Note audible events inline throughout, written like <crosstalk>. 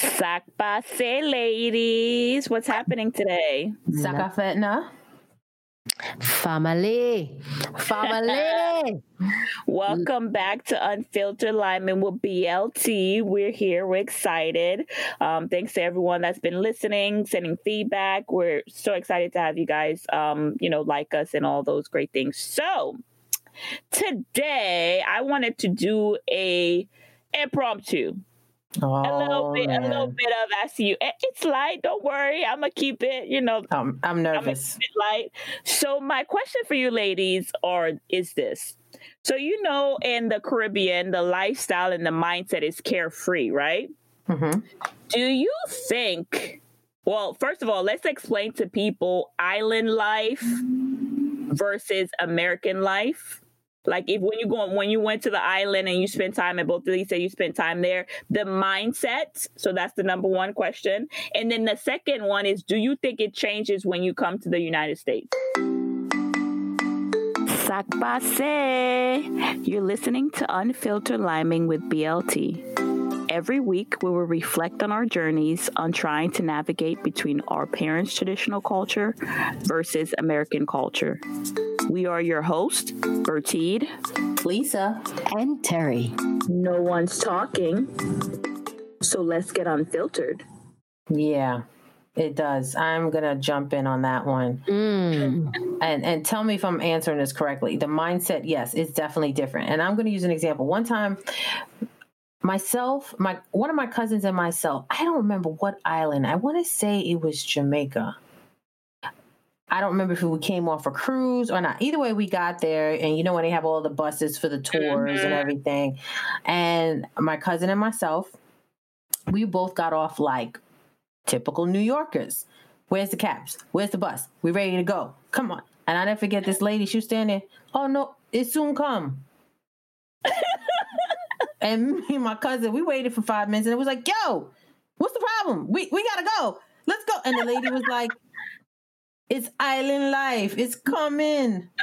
Sac passe, ladies. What's happening today? Sakafetna. Family. Family. <laughs> Welcome back to Unfiltered Liming with BLT. We're here. We're excited. Um, thanks to everyone that's been listening, sending feedback. We're so excited to have you guys, um, you know, like us and all those great things. So today I wanted to do a impromptu Oh, a little bit, man. a little bit of ask you. Eh, It's light. Don't worry. I'm gonna keep it. You know, Um, I'm nervous. keep it light. So my question for you, ladies, are is this? So you know, in the Caribbean, the lifestyle and the mindset is carefree, right? hmm Do you think? Well, first of all, let's explain to people island life versus American life. Like if when you go when you went to the island and you spent time at both of these, say you spent time there, the mindset. So that's the number one question. And then the second one is, do you think it changes when you come to the United States? You're listening to Unfiltered Liming with BLT. Every week, we will reflect on our journeys on trying to navigate between our parents' traditional culture versus American culture. We are your host, Bertide. Lisa. and Terry. No one's talking. So let's get unfiltered. Yeah, it does. I'm gonna jump in on that one, Mm. and and tell me if I'm answering this correctly. The mindset, yes, it's definitely different. And I'm gonna use an example. One time, myself, my one of my cousins and myself. I don't remember what island. I want to say it was Jamaica. I don't remember if we came off a cruise or not. Either way, we got there, and you know when they have all the buses for the tours and Mhm. everything. And my cousin and myself, we both got off like typical New Yorkers. Where's the cabs? Where's the bus? We ready to go? Come on. And I never forget this lady. She was standing. Oh no, it soon come. <laughs> and <laughs> me and my cousin, we waited for five minutes, and it was like, "Yo, what's the problem? We we gotta go. Let's go." And the lady was like, "It's island life. It's coming. <laughs>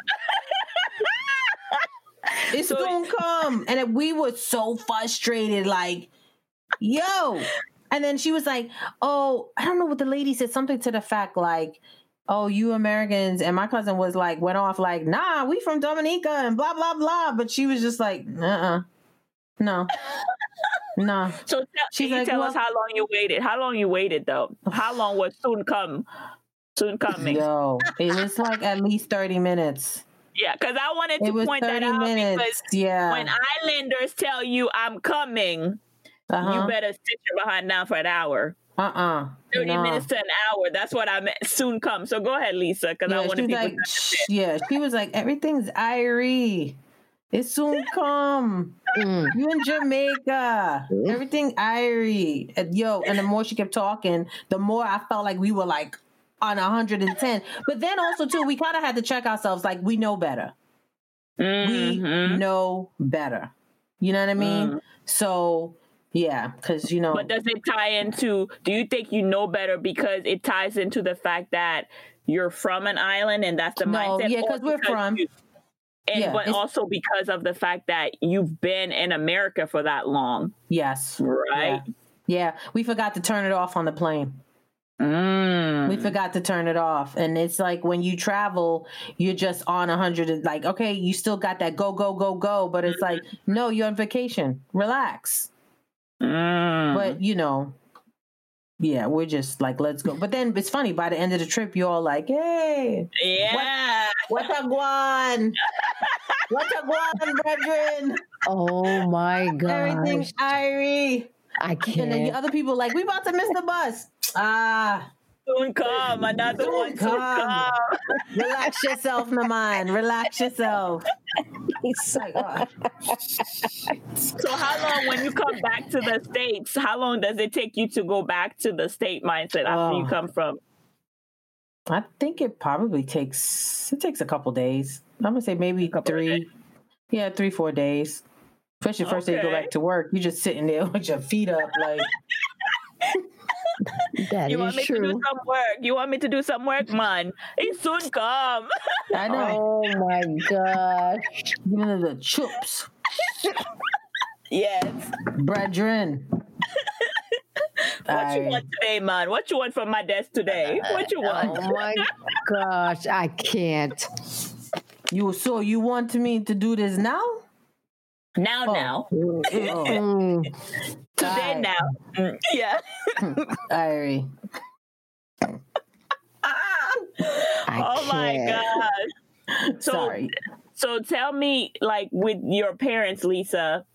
It's So- soon come." And we were so frustrated, like, "Yo." And then she was like, "Oh, I don't know what the lady said. Something to the fact like." Oh, you Americans, and my cousin was like, went off like, nah, we from Dominica and blah blah blah. But she was just like, uh, uh no, no. So tell, She's can you like, tell well- us how long you waited? How long you waited though? How long was soon come? Soon coming. Yo, it was like at least thirty minutes. Yeah, because I wanted to point that out minutes. because Yeah. when Islanders tell you I'm coming, uh-huh. you better sit your behind down for an hour. uh-uh. 30 No. minutes to an hour. That's what I meant. Soon come. So go ahead, Lisa, because I Yeah, was like, to "Shh," yeah, she was like, everything's irie. It soon <laughs> come. Mm. You in Jamaica. Everything irie. And yo, and the more she kept talking, the more I felt like we were like on 110. But then also too, we kind of had to check ourselves like we know better. We Mhm. know better. You know what I mean? Mm. So yeah, because you know But does it tie into, do you think you know better because it ties into the fact that you're from an island and that's the No, mindset? yeah, cause we're from- you- and Yeah, but also because of the fact that you've been in America for that long, yes. right? Yeah. Yeah, we forgot to turn it off on the plane. Mm. We forgot to turn it off. And it's like when you travel, you're just on a hundred and like, okay, you still got that go, go, go, go. But it's like, no, you're on vacation. Relax. Mm. But you know, yeah, we're just like, let's go. But then it's funny, by the end of the trip, you're all like, hey, yeah. what's a guan? <laughs> What's a guan, brethren? Oh my god, Everything gosh. Irie. I can't. And then the other people like, we about to miss the bus. Ah, Soon come. Another Soon one soon come. come. relax yourself, Naman. Relax yourself. It's like, oh. So how long when you come back to the States, how long does it take you to go back to the state mindset after you Oh. come from? I think it probably takes it takes a couple days. I'm gonna say maybe couple three. Yeah, three, four days. Especially the first day you go back to work, you're just sitting there <laughs> with your feet up, like That <laughs> You is want me to do some work? You want me to do some work, man? It soon come. I <laughs> know. Oh my gosh. Giving it the chups, yes. brethren. What you I- want today, man? What you want from my desk today? What you want? Oh my gosh. I can't. you so you want me to do this now? Now, Oh. now, Oh, Mm. <laughs> today, Aye. now. Mm, <laughs> Yeah. <laughs> <laughs> Irie. Oh my god. So, Sorry. so tell me, like, with your parents, Lisa,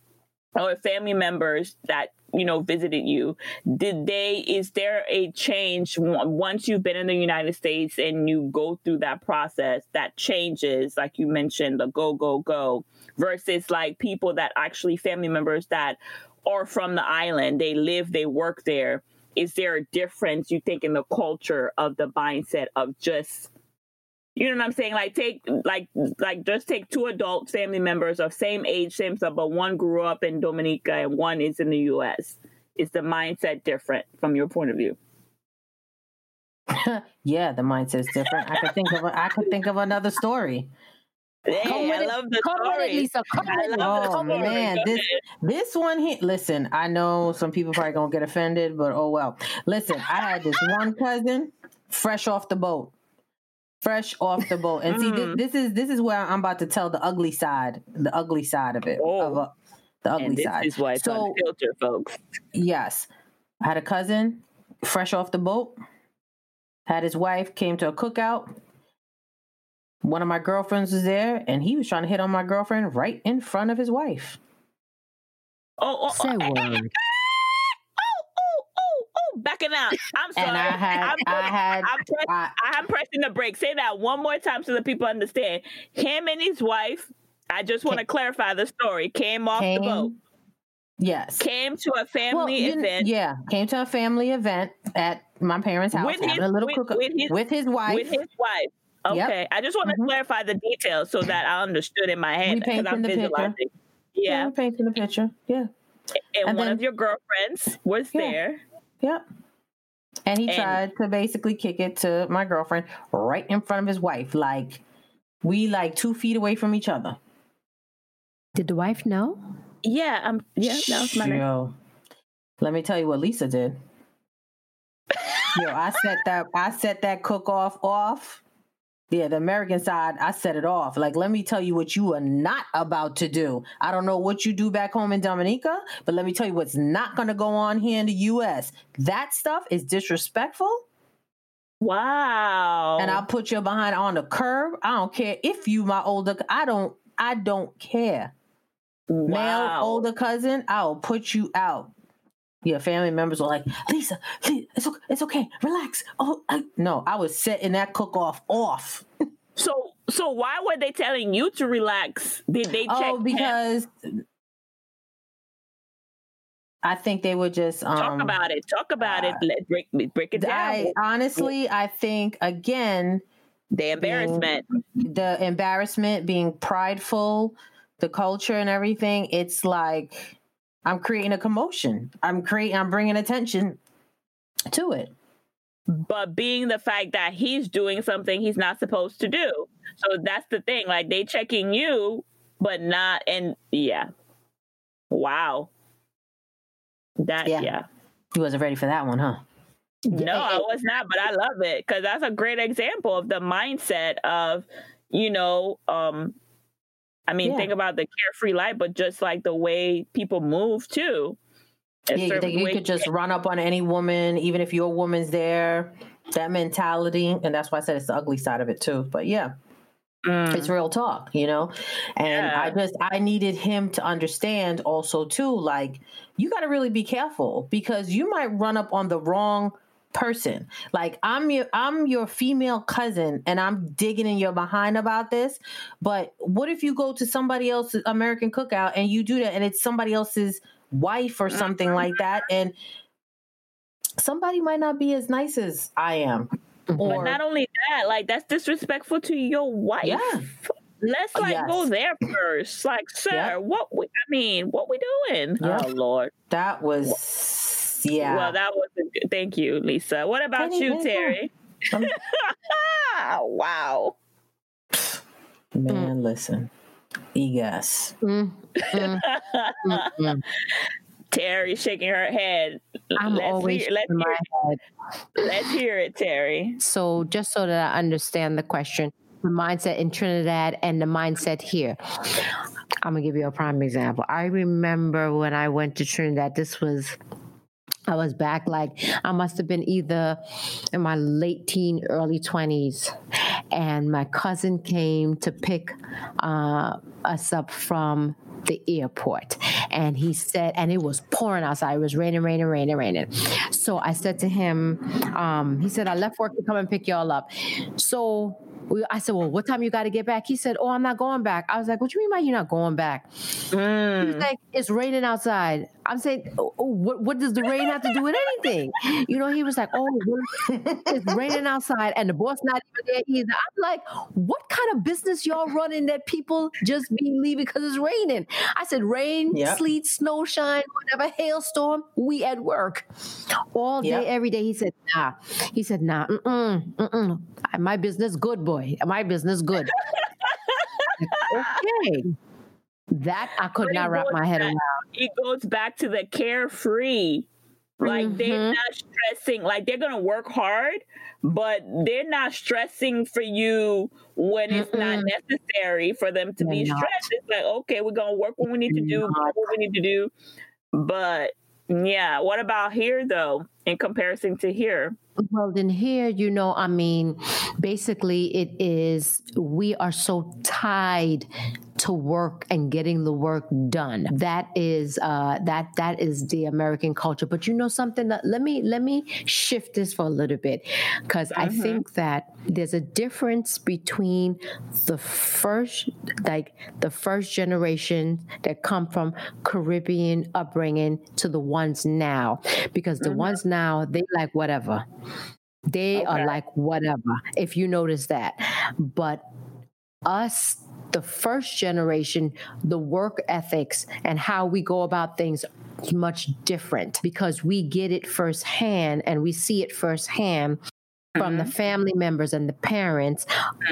or family members that you know visited you, did they? Is there a change once you've been in the United States and you go through that process that changes, like you mentioned, the go go go, versus like people that actually family members that are from the island, they live, they work there. Is there a difference you think in the culture of the mindset of just you know what I'm saying? Like take like like just take two adult family members of same age, same stuff, but one grew up in Dominica and one is in the US. Is the mindset different from your point of view? <laughs> yeah, the mindset's different. I could think of a, I could think of another story. Hey, Come with I it. love the Come with it. Lisa. Come I with it. love the Oh man, this this one here. Listen, I know some people probably gonna get offended, but oh well. Listen, I had this one <laughs> cousin, fresh off the boat, fresh off the boat, and see, this, Mm. this is this is where I'm about to tell the ugly side, the ugly side of it, Oh. of uh, the ugly and this side. is why it's So- unfiltered, folks. Yes. I had a cousin fresh off the boat, had his wife, came to a cookout. One of my girlfriends was there, and he was trying to hit on my girlfriend right in front of his wife. Oh, oh, Say oh, eh, eh, word. oh, oh, oh, oh, backing out. I'm sorry. And I had, I'm, I had, I'm, press, I, I'm pressing the brake. Say that one more time so the people understand. Him and his wife, I just want to clarify the story, came off came, the boat, yes. came to a family you kn- event yeah, came to a family event at my parents' house, With his- a little with- cookout with his- with his wife. with his wife. Yep. Okay, I just want to Mhm. clarify the details so that I understood in my head We because I'm painting the picture. visualizing. yeah, Yeah, painting the picture. Yeah, and, And one then- of your girlfriends was Yeah. there. yep. And he And- tried to basically kick it to my girlfriend right in front of his wife, like we like two feet away from each other. Did the wife know? Yeah, I'm. Yeah, that was my. Yo, let me tell you what Lisa did. Yo, I set that I set that cook off off. Yeah, the American side, I set it off. Like, let me tell you what you are not about to do. I don't know what you do back home in Dominica, but let me tell you what's not going to go on here in the U.S. That stuff is disrespectful, Wow. and I'll put you behind on the curb. I don't care if you my older. I don't. I don't care. male older cousin, I'll put you out. Yeah, family members were like, Lisa, Lisa it's okay, it's okay, relax. Oh, I, no, I was setting that cook off off. So, so why were they telling you to relax? Did they check? Oh, him? because I think they were just um, talk about it. Talk about it. Let break break it down. I honestly, I think again, the embarrassment. the embarrassment, being prideful, the culture and everything. It's like I'm creating a commotion. I'm creating. I'm bringing attention to it. but being the fact that he's doing something he's not supposed to do. So that's the thing. Like they checking you, but not and yeah. Wow. That Yeah. yeah. You wasn't ready for that one, huh? No, I was not, but I love it because that's a great example of the mindset of, you know, um, I mean, Yeah. think about the carefree life, but just like the way people move too. Yeah, you could just run up on any woman, even if your woman's there. That mentality, and that's why I said it's the ugly side of it too. But yeah, Mm. it's real talk, you know. And Yeah. I just I needed him to understand also too, like you got to really be careful because you might run up on the wrong person. Like I'm your I'm your female cousin and I'm digging in your behind about this. But what if you go to somebody else's American cookout and you do that and it's somebody else's wife or something Mm-hmm. like that and somebody might not be as nice as I am. But not only that, like that's disrespectful to your wife. Yeah. Let's like go there first. Like, sir, Yep. what we I mean, what we doing? Yep. Oh Lord. that was yeah. Well, that was a good, thank you, Lisa. What about Any- you, anytime. Terry? <laughs> Wow. Man, listen. Egas. Mm, mm, mm, mm. <laughs> Terry shaking her head. I'm let's always hear, let's, in my hear, head. let's hear it, Terry. So just so that I understand the question, the mindset in Trinidad and the mindset here. I'm gonna give you a prime example. I remember when I went to Trinidad, this was I was back like I must have been either in my late teen, early twenties, and my cousin came to pick uh, us up from the airport, and he said, and it was pouring outside. It was raining, raining, raining, raining. So I said to him, um, he said, I left work to come and pick y'all up. So we, I said, well, what time you got to get back? He said, oh, I'm not going back. I was like, what you mean by you're not going back? He's Mm. like, it's raining outside. I'm saying, oh, oh, what, what does the rain have to do with anything? You know, he was like, oh, it's raining outside and the boss not even there either. I'm like, what kind of business y'all running that people just be leaving because it's raining? I said, rain, Yep. sleet, snow, shine, whatever, hailstorm, we at work all day, Yep. every day. He said, nah. He said, nah, mm-mm, mm-mm. My business good, boy. My business good. <laughs> okay. That I could But not wrap my head back- around. It goes back to the carefree. Like they're Mhm. not stressing, like they're gonna work hard, but they're not stressing for you when it's not necessary for them to be They're not. stressed. It's like, okay, we're gonna work what we need to do, do Not. what we need to do. But yeah, what about here though, in comparison to here? Well, then here, you know, I mean, basically, it is we are so tied to work and getting the work done. That is uh, that that is the American culture. But you know something? That- Let me let me shift this for a little bit because I Mhm. think that there's a difference between the first, like the first generation that come from Caribbean upbringing to the ones now, because the Mhm. ones now they like whatever. They are like whatever, if you notice that. But us, the first generation, the work ethics and how we go about things much different because we get it firsthand and we see it firsthand from the family members and the parents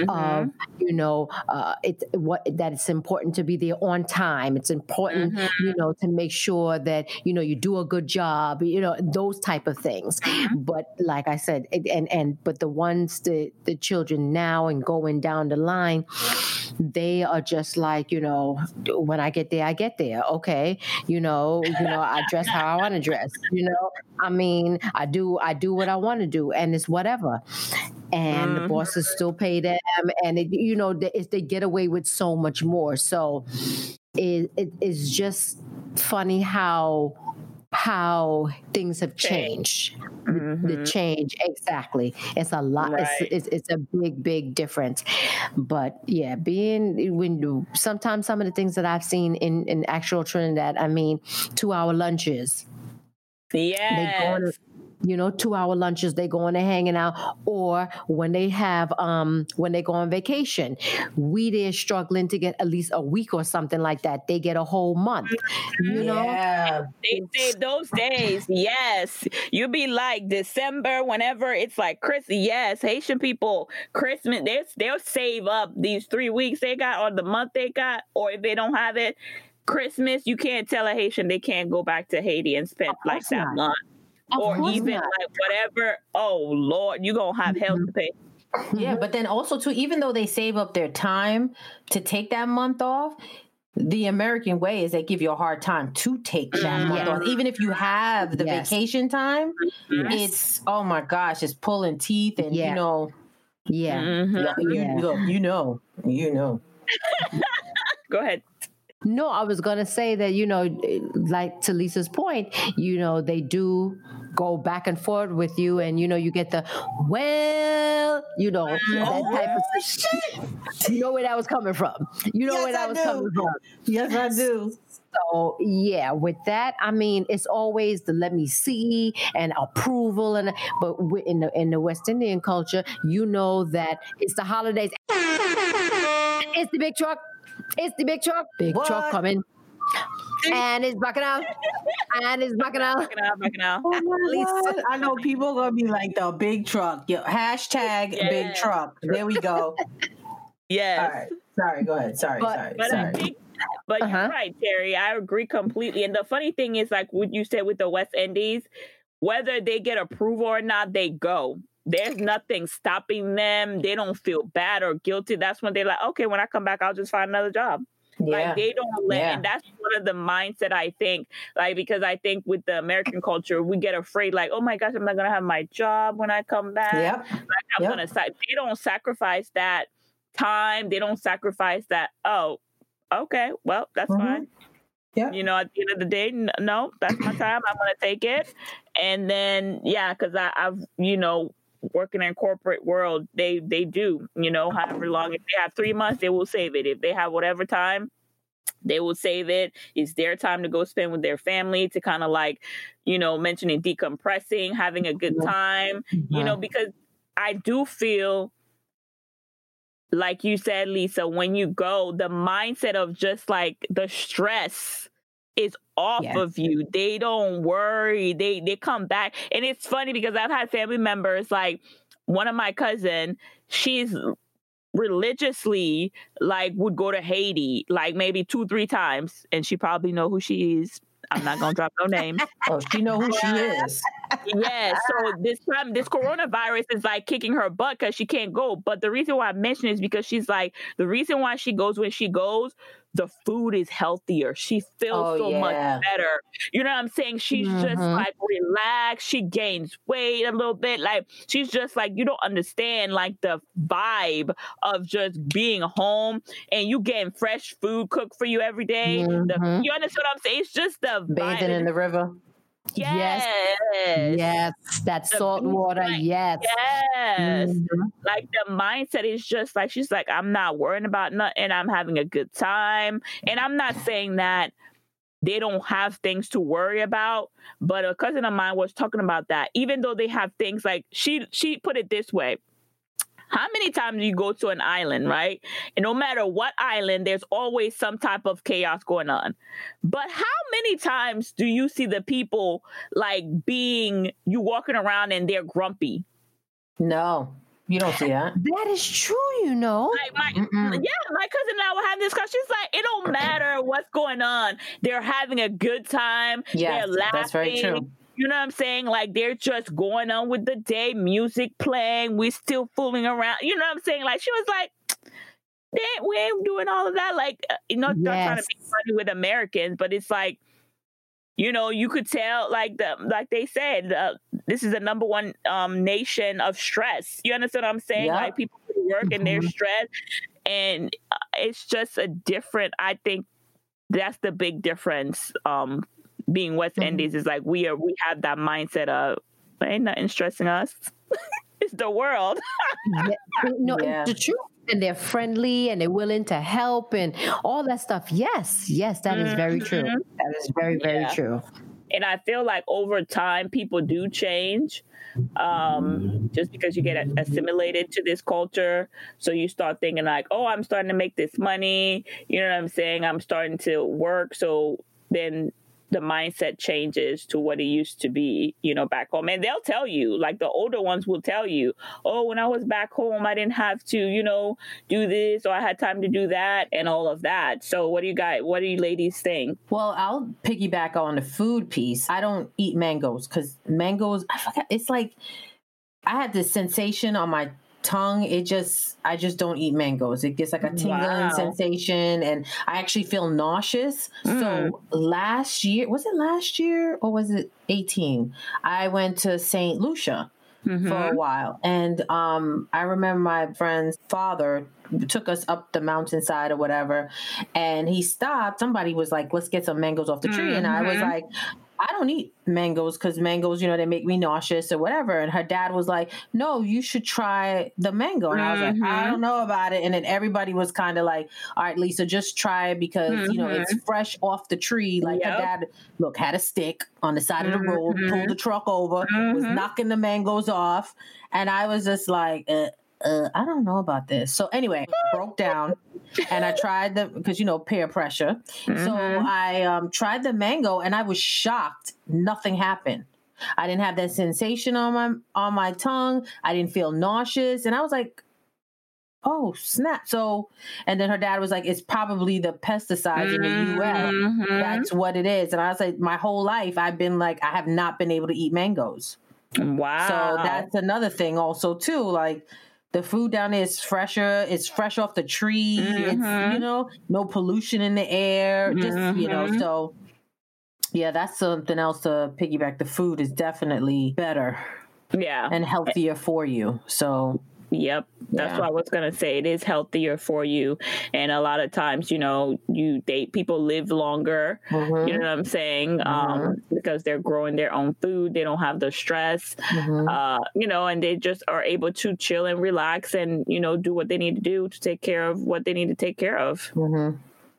of you know uh, it's what that it's important to be there on time. It's important Mhm. you know to make sure that you know you do a good job you know those type of things. But like i said it- and and but the ones the the children now and going down the line they are just like you know when i get there i get there okay you know you know i dress how i want to dress you know i mean i do i do what i want to do and it's whatever and the Mhm. bosses still pay them and it, you know they, they get away with so much more so it, it it's just funny how how things have changed. The, the change exactly. It's a lot. Right. it's, it's it's a big big difference. But yeah being when you sometimes some of the things that i've seen in in actual trinidad i mean two hour lunches. They go on. You know two hour lunches they go on and hanging out or when they have um when they go on vacation we they're struggling to get at least a week or something like that they get a whole month you know yeah. They say those days, yes. You be like December, whenever it's like Chris. Yes, Haitian people, Christmas, they they'll save up these three weeks they got or the month they got, or if they don't have it, Christmas. You can't tell a Haitian they can't go back to Haiti and spend Of like course that not. month. Of or even not. like whatever. Oh Lord, you gonna have hell to pay. Yeah, but then also too, even though they save up their time to take that month off, the American way is they give you a hard time to take that month Yes. off. Even if you have the Yes. vacation time, Mm-hmm. Yes. it's oh my gosh, it's pulling teeth and Yeah. you know, yeah. Mhm. you, Yeah. look, you know, you know. <laughs> Go ahead. No, I was gonna say that you know, like to Lisa's point, you know, they do go back and forth with you, and you know, you get the well, you know, that type of shit. You know where that was coming from. You know Yes, where that I was do. coming from. Yes, I do. So yeah, with that, I mean, it's always the let me see and approval, and but in the in the West Indian culture, you know that it's the holidays. It's the big truck. It's the big truck. Big What? truck coming. And <laughs> it's backing out. And it's backing out. Back it out, back it out. Oh my God. I know people are gonna be like the big truck. Yo, hashtag big truck. There we go. Yes. All right. Sorry, go ahead. Sorry, But- sorry, But sorry. I think, but Uh-huh. you're right, Terry. I agree completely. And the funny thing is, like what you said with the West Indies, whether they get approval or not, they go. There's nothing stopping them. They don't feel bad or guilty. That's when they're like, okay, when I come back, I'll just find another job. Yeah. Like they don't let, Yeah. and that's one of the mindset I think, like because I think with the American culture, we get afraid, like, oh my gosh, I'm not gonna have my job when I come back. yep. Like I'm Yep. gonna they don't sacrifice that time. They don't sacrifice that. Oh, okay, well that's Mhm. fine. Yep. You know, at the end of the day, no, that's my time. I'm gonna take it. And then yeah, because I've you know working in corporate world, they they do you know however long if they have three months, they will save it. If they have whatever time. They will save it. It's their time to go spend with their family to kind of like, you know, mentioning decompressing, having a good time you know, because I do feel like you said, Lisa, when you go, the mindset of just like the stress is off Yes. of you. They don't worry. They they come back. And it's funny because I've had family members like one of my cousin, she's religiously like would go to Haiti like maybe two, three times, and she probably know who she is. I'm not gonna drop no name. <laughs> Oh, she know who she is. Yeah, so this time, this coronavirus is like kicking her butt because she can't go. But the reason why I mention it is because she's like, the reason why she goes when she goes, the food is healthier. She feels Oh, so much better. You know what I'm saying? She's just Mhm. like relaxed. She gains weight a little bit. Like, she's just like, you don't understand like the vibe of just being home and you getting fresh food cooked for you every day. The- Mhm. you understand what I'm saying? It's just the Bathing vibe. in the river. Yes. Yes, that The salt water. light. Yes. Yes. Mhm. Like the mindset is just like she's like, I'm not worrying about nothing. And I'm having a good time. And I'm not saying that they don't have things to worry about, but a cousin of mine was talking about that. Even though they have things like she she put it this way. How many times do you go to an island, right? And no matter what island, there's always some type of chaos going on. But how many times do you see the people like being you walking around and they're grumpy? No, you don't see that. <laughs> That is true, you know. Like my yeah, my cousin and I were having this discussion. She's like, it don't matter what's going on. They're having a good time. Yeah, that's very true. You know what I'm saying? Like they're just going on with the day, music playing. We still fooling around. You know what I'm saying? Like she was like, <tsk> they, we ain't doing all of that. Like uh, you know, not trying to Yes. be funny with Americans, but it's like. You know, you could tell, like the like they said, uh, this is the number one um, nation of stress. You understand what I'm saying? Yeah. Like people work and they're Mhm. stressed, and uh, it's just a different. I think that's the big difference. Um, being West Mhm. Indies is like we are. We have that mindset of ain't nothing stressing us. <laughs> it's the world. Yeah, <laughs> no, Yeah. the truth. And they're friendly and they're willing to help and all that stuff. Yes, yes, that is very true. Mhm. That is very, very Yeah. true. and I feel like over time people do change um, just because you get assimilated to this culture. So you start thinking like, oh, I'm starting to make this money. You know what I'm saying? I'm starting to work. So then the mindset changes to what it used to be, you know, back home. And they'll tell you, like the older ones will tell you, oh, when I was back home, I didn't have to, you know, do this or I had time to do that and all of that. So what do you guys, what do you ladies think? Well, I'll piggyback on the food piece. I don't eat mangoes because mangoes, I forgot, it's like I had this sensation on my tongue it just i just don't eat mangoes it gets like a tingling wow. sensation and i actually feel nauseous mm. so last year was it last year or was it 18 i went to st lucia mm-hmm. for a mm-hmm. while and um, i remember my friend's father took us up the mountainside or whatever and he stopped somebody was like let's get some mangoes off the tree mm-hmm. and i was mm-hmm. like I don't eat mangoes because mangoes, you know, they make me nauseous or whatever. And her dad was like, No, you should try the mango. And mm-hmm. I was like, I mm-hmm. don't know about it. And then everybody was kind of like, All right, Lisa, just try it because, mm-hmm. you know, it's mm-hmm. fresh off the tree. Like yep. her dad, look, had a stick on the side of the road, pulled the mm-hmm. truck over, was knocking the mangoes off. And I was just like, uh, uh, I don't know about this. So anyway, broke down and I tried the because you know peer pressure. Mm-hmm. So I um, tried the mango and I was shocked. Nothing happened. I didn't have that sensation on my on my tongue. I didn't feel nauseous, and I was like, "Oh snap!" So, and then her dad was like, "It's probably the pesticides mm-hmm. in the U.S. Mm-hmm. That's what it is." And I was like, "My whole life, I've been like, I have not been able to eat mangoes." Wow. So that's another thing, also too. Like the food down there is fresher. It's fresh off the tree. Mm-hmm. It's you mm-hmm. know no pollution in the air. Just mm-hmm. you know mm-hmm. so. Yeah, that's something else to piggyback. The food is definitely better. Yeah. And healthier for you. So Yep. That's yeah. what I was going to say. It is healthier for you. And a lot of times, you know, you date people live longer. Mm-hmm. You know what I'm saying? Mm-hmm. Um, because they're growing their own food. They don't have the stress, mm-hmm. uh, you know, and they just are able to chill and relax and, you know, do what they need to do to take care of what they need to take care of. Mm-hmm.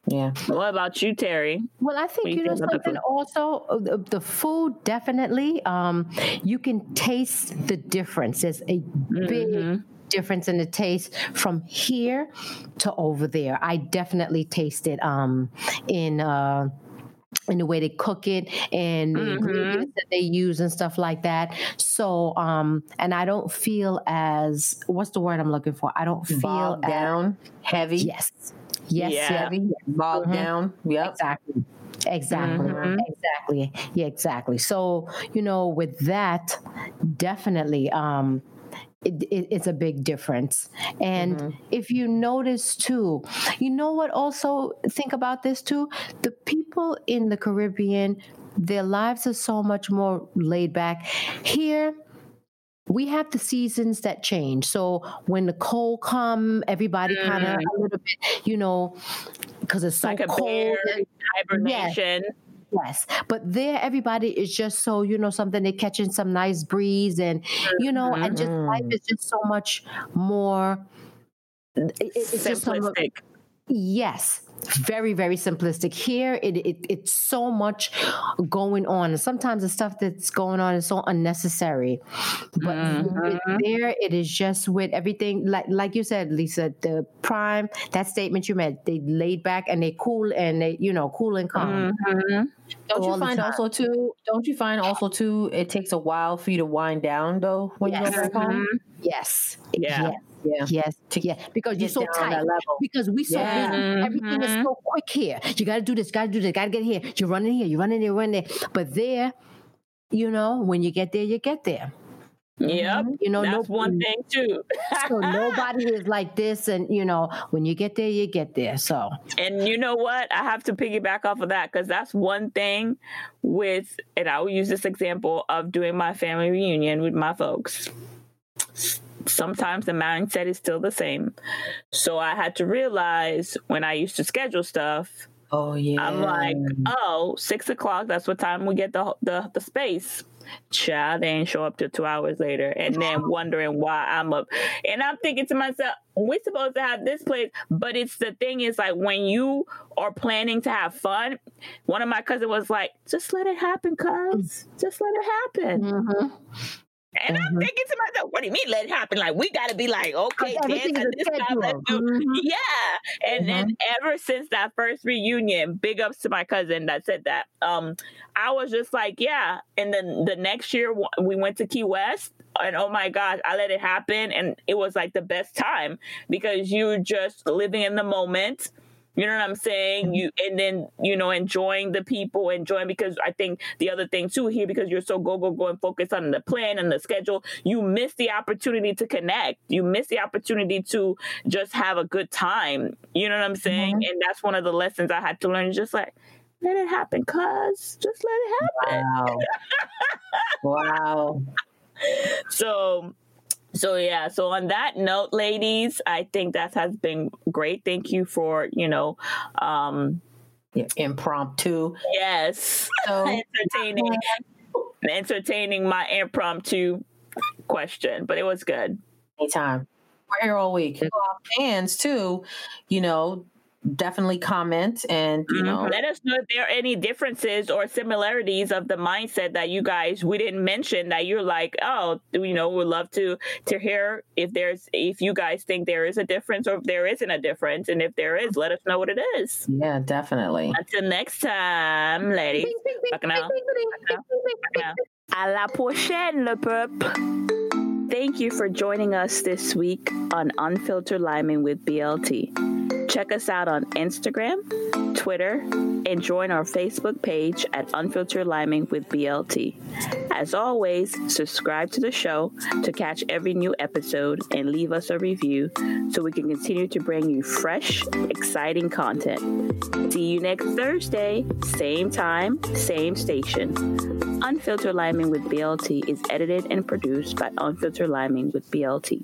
Yeah. What about you, Terry? Well, I think you, you know something. Also, uh, the, the, food definitely. Um, you can taste the difference. There's a big mm-hmm difference in the taste from here to over there. I definitely tasted um, in. Uh, in the way they cook it and mm-hmm. the ingredients that they use and stuff like that. So, um, and I don't feel as what's the word I'm looking for? I don't feel Bogged down, heavy. Yes, yes, yeah. heavy, bogged mm-hmm. down. Yep, exactly. Exactly. Mm-hmm. Exactly. Yeah, exactly. So, you know, with that, definitely, um, it, it, it's a big difference. And mm-hmm. if you notice too, you know what, also think about this too? The people in the Caribbean, their lives are so much more laid back. Here, we have the seasons that change. So when the cold come, everybody mm. kind of a little bit, you know, because it's so like cold. hibernation. Yes. Yes, but there everybody is just so you know something. They're catching some nice breeze, and you know, mm-hmm. and just life mm-hmm. is just so much more. It, it's Simplistic. just so much, Yes, very very simplistic here it, it it's so much going on and sometimes the stuff that's going on is so unnecessary but mm-hmm. there it is just with everything like like you said lisa the prime that statement you made they laid back and they cool and they you know cool and calm mm-hmm. don't you find also too don't you find also too it takes a while for you to wind down though when yes. you go back home mm-hmm. yes yeah. yes yeah. Yes. Yeah. Because you're so tight. Because we so yeah. busy. Mm-hmm. Everything is so quick here. You got to do this. Got to do this. Got to get here. You're running here. You're running there. Running there. But there, you know, when you get there, you get there. Yep. You know, that's no, one thing too. so <laughs> nobody is like this, and you know, when you get there, you get there. So, and you know what? I have to piggyback off of that because that's one thing with, and I will use this example of doing my family reunion with my folks sometimes the mindset is still the same. So I had to realize when I used to schedule stuff. Oh yeah. I'm like, oh, six o'clock. That's what time we get the the, the space. Child, they ain't show up till two hours later, and then <laughs> wondering why I'm up. And I'm thinking to myself, we're supposed to have this place, but it's the thing is like when you are planning to have fun. One of my cousins was like, "Just let it happen, cuz. Just let it happen." Mm-hmm. And mm-hmm. I'm thinking to myself, what do you mean let it happen? Like we gotta be like, okay, dance this time, let's do mm-hmm. yeah. And mm-hmm. then ever since that first reunion, big ups to my cousin that said that. Um, I was just like, yeah. And then the next year we went to Key West, and oh my gosh, I let it happen, and it was like the best time because you just living in the moment you know what I'm saying? Mm-hmm. You and then you know enjoying the people, enjoying because I think the other thing too here because you're so go go go and focus on the plan and the schedule, you miss the opportunity to connect. You miss the opportunity to just have a good time. You know what I'm saying? Mm-hmm. And that's one of the lessons I had to learn. Just like let it happen, cuz just let it happen. Wow. <laughs> wow. So so yeah. So on that note ladies i think that has been great. Thank you for you know um yeah, impromptu. Yes. So, <laughs> entertaining. Entertaining my impromptu question but it was good. Anytime. We're here all week. Fans too you know definitely comment and you mm-hmm. know let us know if there are any differences or similarities of the mindset that you guys we didn't mention that you're like oh you know we'd love to to hear if there's if you guys think there is a difference or if there isn't a difference and if there is let us know what it is. Yeah definitely. Until next time ladies. À la prochaine le peuple Thank you for joining us this week on Unfiltered Liming with BLT. Check us out on Instagram, Twitter, and join our Facebook page at Unfiltered Liming with BLT. As always, subscribe to the show to catch every new episode and leave us a review so we can continue to bring you fresh, exciting content. See you next Thursday, same time, same station. Unfiltered Liming with BLT is edited and produced by Unfiltered Liming with BLT.